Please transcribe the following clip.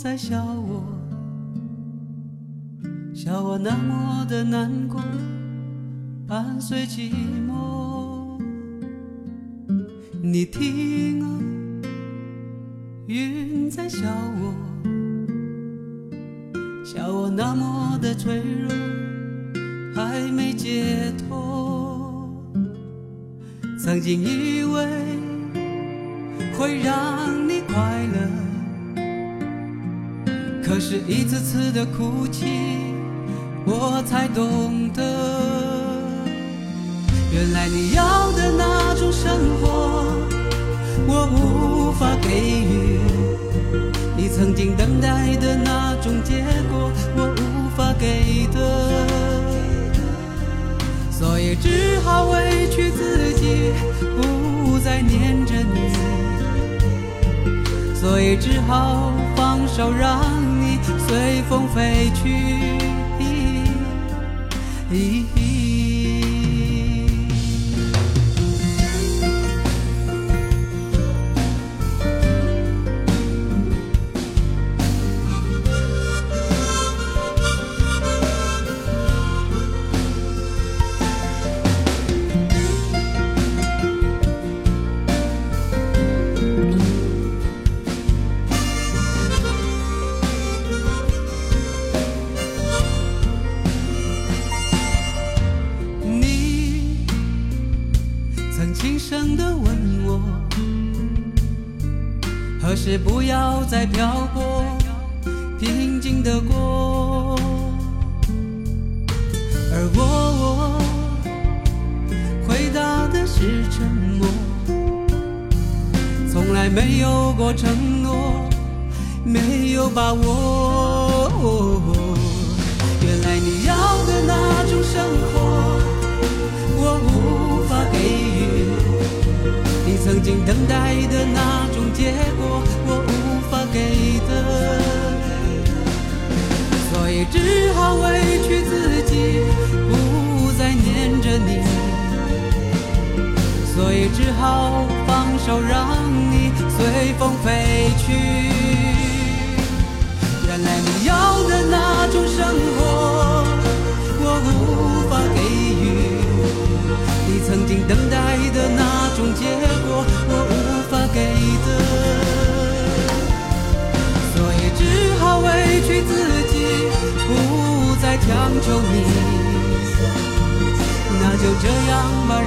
在笑我？笑我那么的难过，伴随寂寞。你听啊，云在笑我，笑我那么的脆弱，还没解脱。曾经以为会让你快乐，可是一次次的哭泣，我才懂得，原来你要的那种生活，我无法给予；你曾经等待的那种结果，我无法给的。所以只好委屈自己，不再念着你。所以只好放手，让你随风飞去。声地问我，何时不要再漂泊，平静地过。而我回答的是沉默，从来没有过承诺，没有把握。所以只好委屈自己，不再念着你。所以只好放手，让你随风飞去。强求你。那就这样吧，